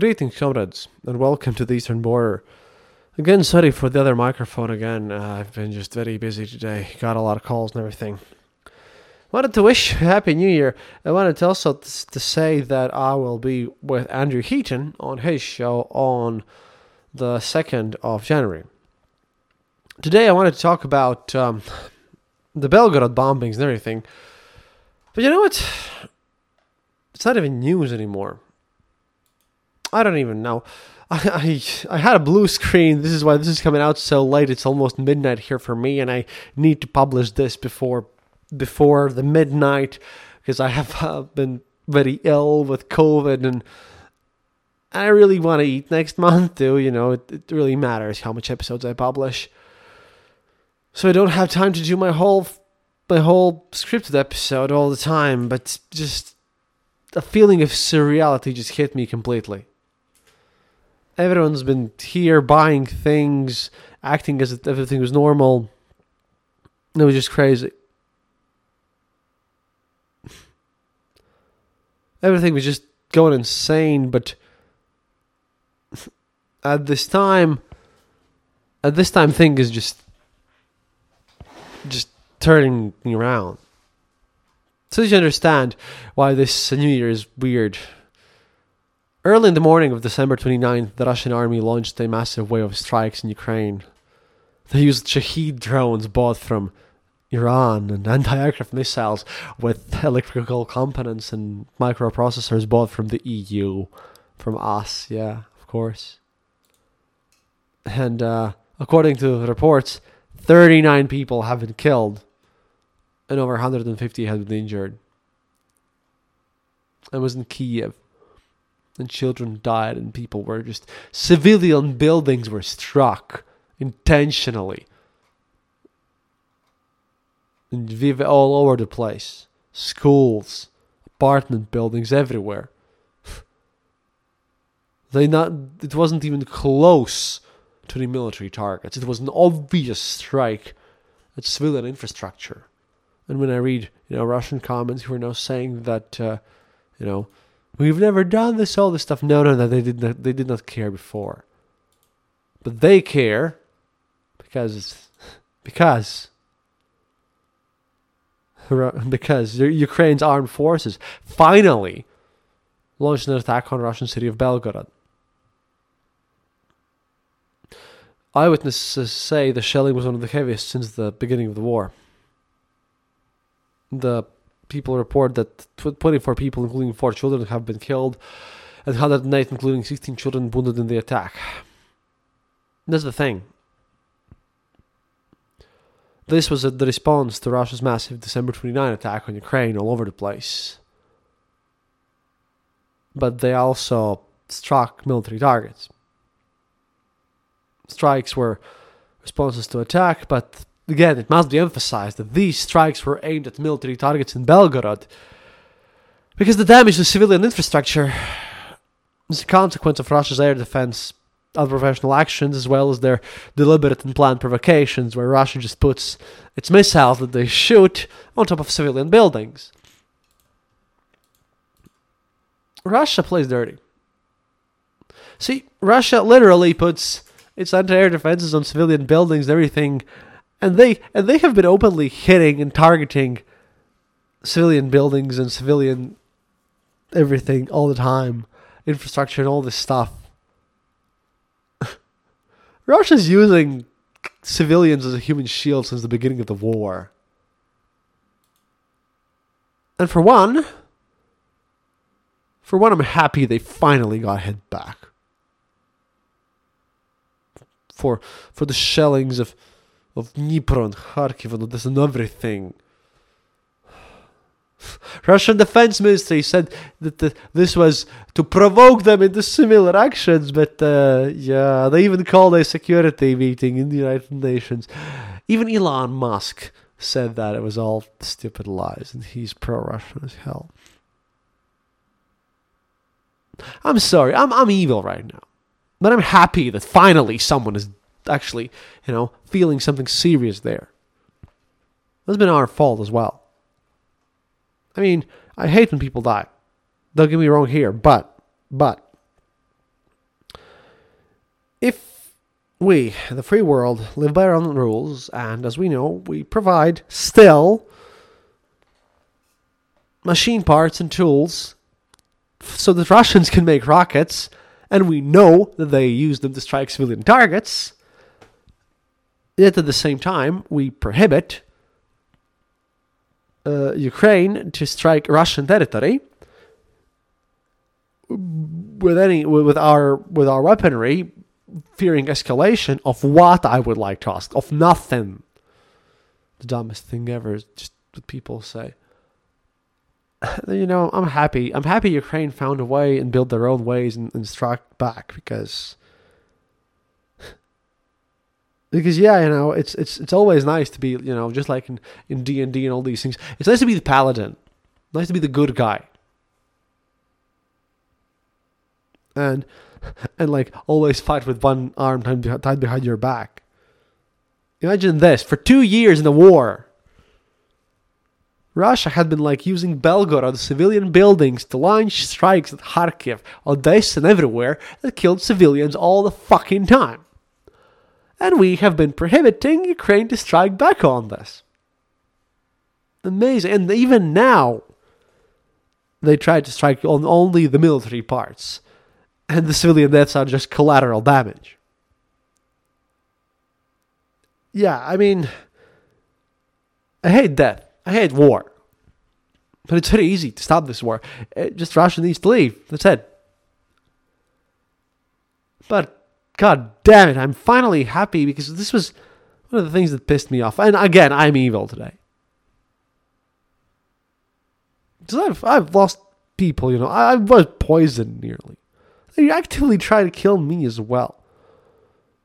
Greetings, comrades, and welcome to the Eastern Border. Again, sorry for the other microphone again. Uh, I've been just very busy today. Got a lot of calls and everything. Wanted to wish Happy New Year. I wanted to also t- to say that I will be with Andrew Heaton on his show on the 2nd of January. Today, I wanted to talk about um, the Belgorod bombings and everything. But you know what? It's not even news anymore. I don't even know. I, I had a blue screen. This is why this is coming out so late. It's almost midnight here for me, and I need to publish this before before the midnight because I have uh, been very ill with COVID, and I really want to eat next month too. You know, it, it really matters how much episodes I publish. So I don't have time to do my whole my whole scripted episode all the time, but just a feeling of surreality just hit me completely. Everyone's been here buying things, acting as if everything was normal. It was just crazy. Everything was just going insane, but at this time, at this time, thing is just, just turning around. So you understand why this New Year is weird. Early in the morning of December 29th, the Russian army launched a massive wave of strikes in Ukraine. They used Shahed drones bought from Iran and anti aircraft missiles with electrical components and microprocessors bought from the EU, from us, yeah, of course. And uh, according to reports, 39 people have been killed and over 150 have been injured. I was in Kiev, and children died, and people were just. Civilian buildings were struck intentionally. And viv- all over the place. Schools, apartment buildings everywhere. they not. It wasn't even close to the military targets. It was an obvious strike at civilian infrastructure. And when I read, you know, Russian comments who are now saying that, uh, you know, we've never done this, all this stuff. No, no, no, they did not. They did not care before, but they care because, because, because Ukraine's armed forces finally launched an attack on Russian city of Belgorod. Eyewitnesses say the shelling was one of the heaviest since the beginning of the war the people report that 24 people, including four children, have been killed, and 108, including 16 children, wounded in the attack. That's the thing. This was the response to Russia's massive December 29 attack on Ukraine all over the place. But they also struck military targets. Strikes were responses to attack, but Again, it must be emphasized that these strikes were aimed at military targets in Belgorod because the damage to civilian infrastructure is a consequence of Russia's air defense unprofessional actions as well as their deliberate and planned provocations where Russia just puts its missiles that they shoot on top of civilian buildings. Russia plays dirty. See, Russia literally puts its anti-air defenses on civilian buildings everything and they and they have been openly hitting and targeting civilian buildings and civilian everything all the time, infrastructure and all this stuff. Russia's using civilians as a human shield since the beginning of the war. And for one, for one, I'm happy they finally got hit back. For for the shellings of of Dnipro and Kharkiv and this and everything. Russian Defense Ministry said that the, this was to provoke them into similar actions, but uh, yeah, they even called a security meeting in the United Nations. Even Elon Musk said that it was all stupid lies, and he's pro-Russian as hell. I'm sorry, I'm I'm evil right now, but I'm happy that finally someone is actually, you know, feeling something serious there. That's been our fault as well. I mean, I hate when people die. Don't get me wrong here, but, but, if we, the free world, live by our own rules, and as we know, we provide still machine parts and tools so that Russians can make rockets, and we know that they use them to strike civilian targets. Yet at the same time, we prohibit uh, Ukraine to strike Russian territory with any with our with our weaponry, fearing escalation of what I would like to ask of nothing. The dumbest thing ever is just what people say. You know, I'm happy. I'm happy Ukraine found a way and built their own ways and, and struck back because because yeah, you know, it's it's it's always nice to be, you know, just like in in D and D and all these things. It's nice to be the paladin, nice to be the good guy, and and like always fight with one arm tied behind your back. Imagine this: for two years in the war, Russia had been like using Belgorod civilian buildings to launch strikes at Kharkiv, Odessa, and everywhere that killed civilians all the fucking time and we have been prohibiting Ukraine to strike back on this. Amazing. And even now, they try to strike on only the military parts, and the civilian deaths are just collateral damage. Yeah, I mean, I hate death. I hate war. But it's very easy to stop this war. It, just Russia needs to leave. That's it. But God damn it, I'm finally happy because this was one of the things that pissed me off. And again, I'm evil today. Because I've, I've lost people, you know. I, I was poisoned nearly. They actively try to kill me as well.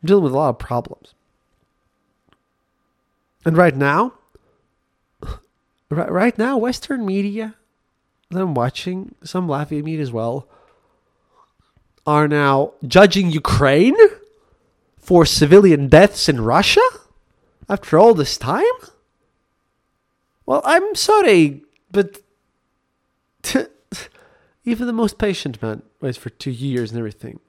I'm dealing with a lot of problems. And right now, right, right now, Western media that I'm watching, some laughing at me as well, are now judging Ukraine for civilian deaths in Russia after all this time? Well, I'm sorry, but even the most patient man waits for two years and everything.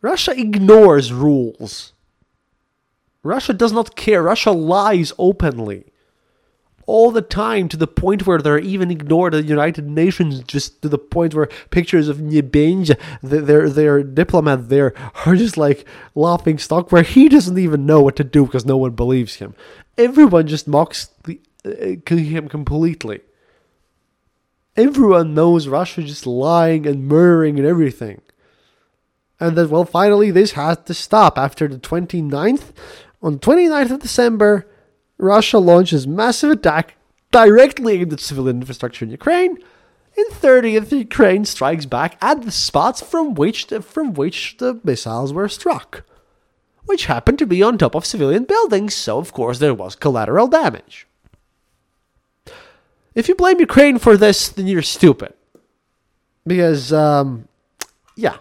Russia ignores rules. Russia does not care. Russia lies openly all the time to the point where they're even ignored at the United Nations, just to the point where pictures of Nebenzya, their, their diplomat there, are just like laughing stock, where he doesn't even know what to do because no one believes him. Everyone just mocks the, uh, him completely. Everyone knows Russia just lying and murdering and everything. And that, well, finally, this has to stop after the 29th. On the 29th of December, Russia launches massive attack directly at civilian infrastructure in Ukraine. In 30th, Ukraine strikes back at the spots from which the, from which the missiles were struck, which happened to be on top of civilian buildings, so of course there was collateral damage. If you blame Ukraine for this, then you're stupid. Because, um, yeah,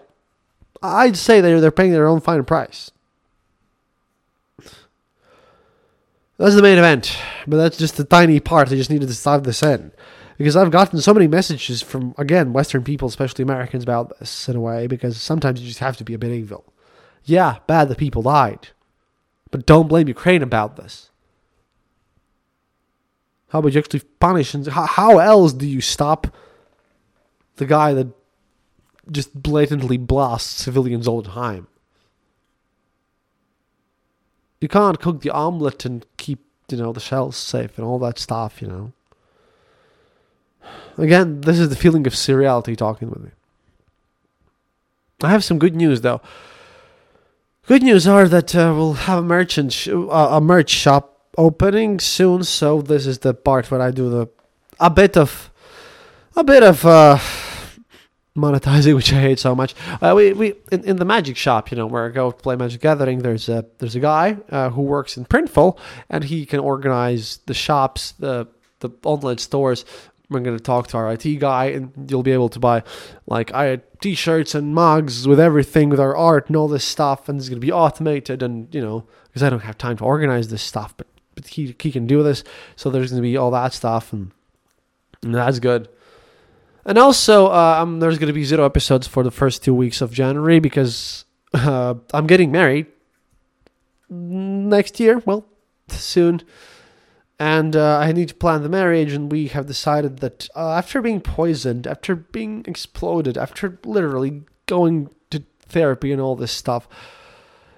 I'd say they're, they're paying their own fine price. That's the main event, but that's just a tiny part. I just needed to dive this in because I've gotten so many messages from again Western people, especially Americans, about this in a way. Because sometimes you just have to be a bit evil. Yeah, bad that people died, but don't blame Ukraine about this. How about you actually punish and how, how else do you stop the guy that just blatantly blasts civilians all the time? You can't cook the omelet and keep you know the shells safe and all that stuff you know. Again this is the feeling of seriality talking with me. I have some good news though. Good news are that uh, we'll have a merchant sh- uh, a merch shop opening soon so this is the part where i do the a bit of a bit of uh monetizing, which I hate so much. Uh, we we in, in, the magic shop, you know, where I go play Magic Gathering. There's a there's a guy uh, who works in Printful, and he can organize the shops, the the online stores. We're going to talk to our IT guy, and you'll be able to buy like I t-shirts and mugs with everything, with our art and all this stuff, and it's going to be automated. And you know, because I don't have time to organize this stuff, but but he he can do this, so there's going to be all that stuff, and, and that's good. And also, uh, there's going to be zero episodes for the first two weeks of January because uh, I'm getting married next year. Well, soon. And uh, I need to plan the marriage, and we have decided that uh, after being poisoned, after being exploded, after literally going to therapy and all this stuff,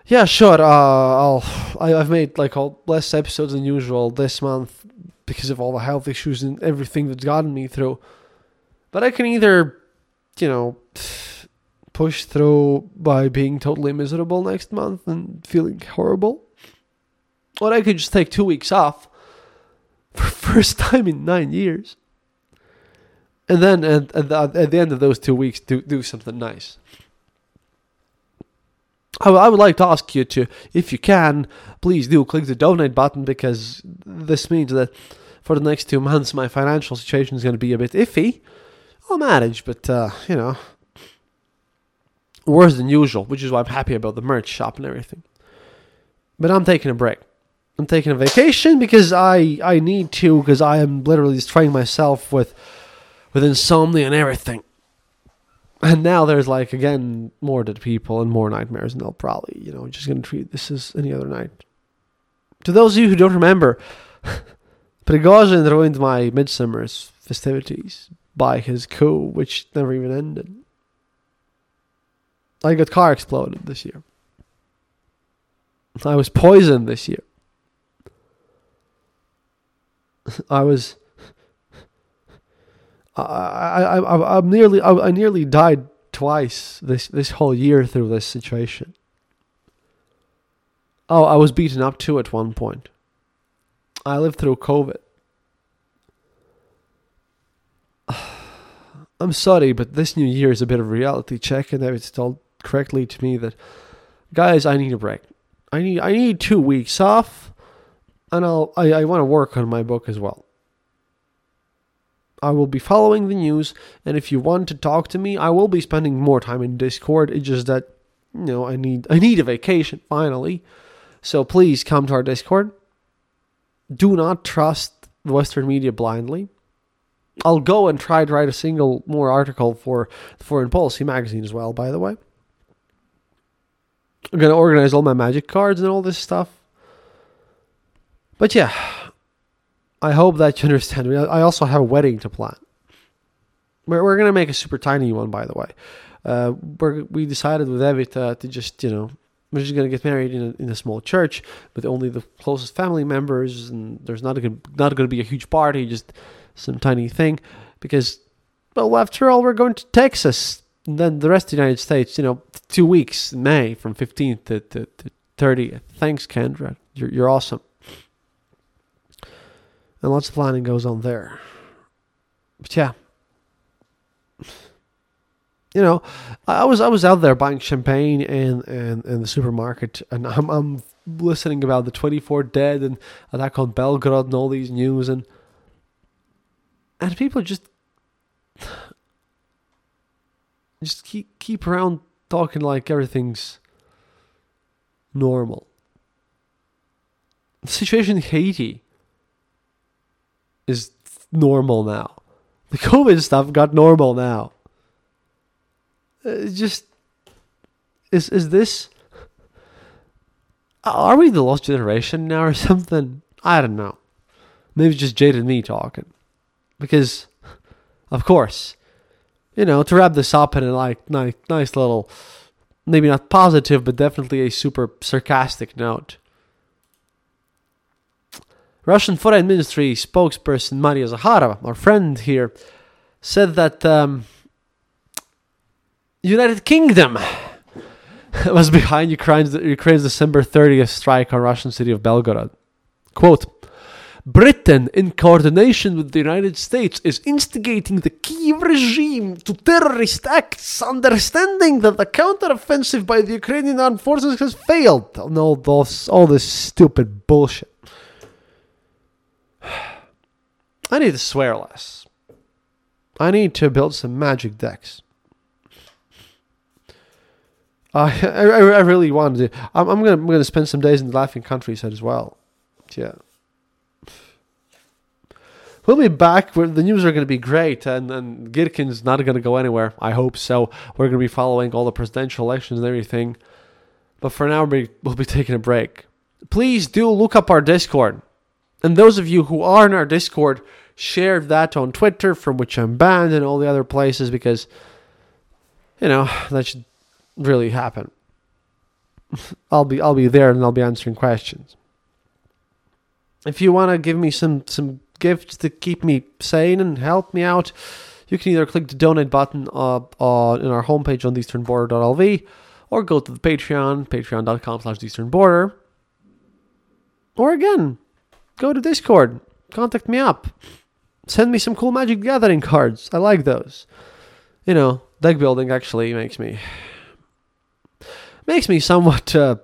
yeah, sure. Uh, I'll. I, I've made like all less episodes than usual this month because of all the health issues and everything that's gotten me through. But I can either, you know, push through by being totally miserable next month and feeling horrible, or I could just take two weeks off for first time in nine years, and then at, at, the, at the end of those two weeks, do do something nice. I, I would like to ask you to, if you can, please do click the donate button because this means that for the next two months my financial situation is going to be a bit iffy. I'll manage, but uh, you know, worse than usual, which is why I'm happy about the merch shop and everything. But I'm taking a break. I'm taking a vacation because I I need to because I am literally destroying myself with with insomnia and everything. And now there's like again more dead people and more nightmares, and they'll probably you know just gonna treat this as any other night. To those of you who don't remember, Prigozhin ruined my midsummer's festivities by his coup, which never even ended. I got car exploded this year. I was poisoned this year. I was. I I I I'm nearly I, I nearly died twice this this whole year through this situation. Oh, I was beaten up too at one point. I lived through COVID. I'm sorry, but this new year is a bit of a reality check, and it's told correctly to me that, guys, I need a break. I need I need two weeks off, and I'll I, I want to work on my book as well. I will be following the news, and if you want to talk to me, I will be spending more time in Discord. It's just that you know I need I need a vacation finally, so please come to our Discord. Do not trust the Western media blindly. I'll go and try to write a single more article for Foreign Policy magazine as well. By the way, I'm gonna organize all my magic cards and all this stuff. But yeah, I hope that you understand. me. I also have a wedding to plan. We're, we're gonna make a super tiny one, by the way. Uh, we we decided with Evita to just you know we're just gonna get married in a, in a small church with only the closest family members, and there's not a, not gonna be a huge party, just some tiny thing, because well, after all, we're going to Texas, and then the rest of the United States. You know, two weeks May from 15th to, to, to 30th. Thanks, Kendra. You're you're awesome. And lots of planning goes on there. But yeah. You know, I was I was out there buying champagne in, in, in the supermarket and I'm I'm listening about the twenty four dead and attack on Belgrade and all these news and and people just just keep keep around talking like everything's normal. The situation in Haiti is normal now. The COVID stuff got normal now. It's just is is this are we the lost generation now or something? I don't know. Maybe just jaded me talking. Because of course, you know, to wrap this up in a like nice nice little maybe not positive but definitely a super sarcastic note. Russian Foreign Ministry spokesperson Maria Zakharova, our friend here, said that um, United Kingdom was behind Ukraine's, Ukraine's December 30th strike on Russian city of Belgorod. Quote, Britain, in coordination with the United States, is instigating the Kiev regime to terrorist acts, understanding that the counteroffensive by the Ukrainian armed forces has failed. And all, those, all this stupid bullshit. I need to swear less. I need to build some magic decks. I, I, I really want to. I'm, I'm gonna I'm gonna spend some days in the Laughing Countryside as well. Yeah. We'll be back. The news are going to be great, and, and Girkin's not going to go anywhere. I hope so. We're going to be following all the presidential elections and everything. But for now, we'll be taking a break. please do look up our Discord. And those of you who are in our Discord, share that on Twitter, from which I'm banned, and all the other places because, you know, that should really happen. I'll be I'll be there and I'll be answering questions. If you want to give me some some gifts to keep me sane and help me out, you can either click the donate button uh, uh, in our homepage on easternborder.lv or go to the Patreon, patreon.com slash easternborder. Or again, go to Discord, contact me up, send me some cool Magic Gathering cards. I like those. You know, deck building actually makes me makes me somewhat uh,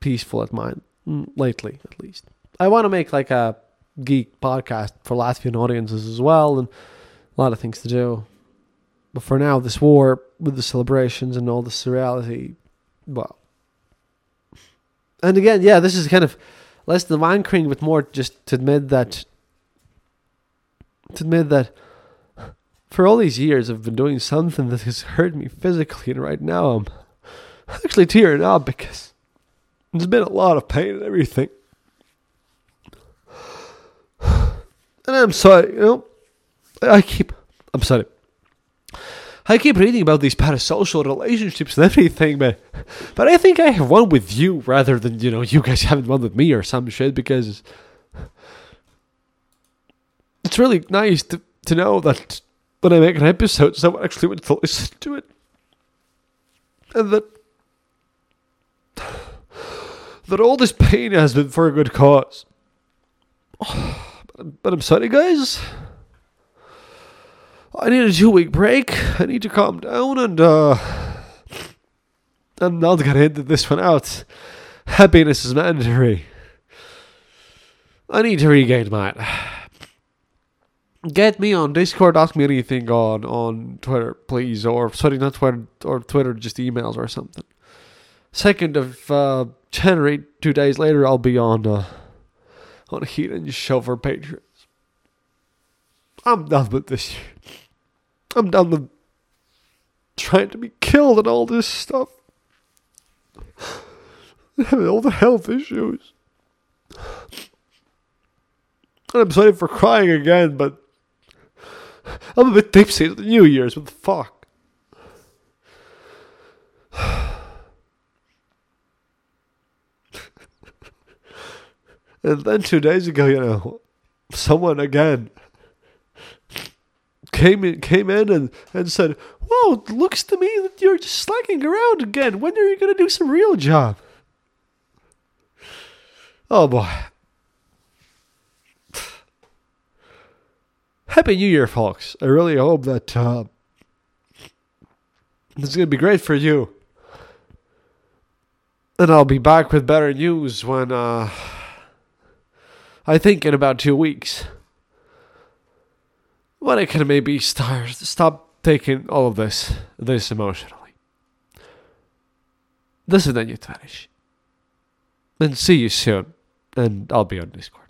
peaceful at mind mm, lately, at least. I want to make like a geek podcast for Latvian audiences as well, and a lot of things to do. But for now, this war with the celebrations and all the surreality, well. And again, yeah, this is kind of less the wankering, but more just to admit that. To admit that for all these years I've been doing something that has hurt me physically, and right now I'm actually tearing up because there's been a lot of pain and everything. And I'm sorry, you know, I keep, I'm sorry. I keep reading about these parasocial relationships and everything, but but I think I have one with you rather than you know you guys having one with me or some shit because it's really nice to to know that when I make an episode, someone actually wants to listen to it, and that that all this pain has been for a good cause. But I'm sorry, guys. I need a two week break. I need to calm down and uh I'm not gonna edit this one out. Happiness is mandatory. I need to regain mine. Get me on Discord, ask me anything on on Twitter, please, or sorry, not Twitter or Twitter, just emails or something. Second of uh, January, two days later, I'll be on uh, on Heaton show for patrons. I'm done with this. I'm done with trying to be killed and all this stuff. All the health issues. And I'm sorry for crying again, but I'm a bit tipsy at the New Year's. What the fuck? And then two days ago, you know, someone again came in, came in and, and said, "Whoa, looks to me that you're just slacking around again. When are you going to do some real job?" Oh boy. Happy New Year, folks. I really hope that uh, this is going to be great for you. And I'll be back with better news when, uh, I think in about two weeks. When I can maybe start, stop taking all of this, this emotionally. This is Daniel Tvarish. And see you soon. And I'll be on Discord.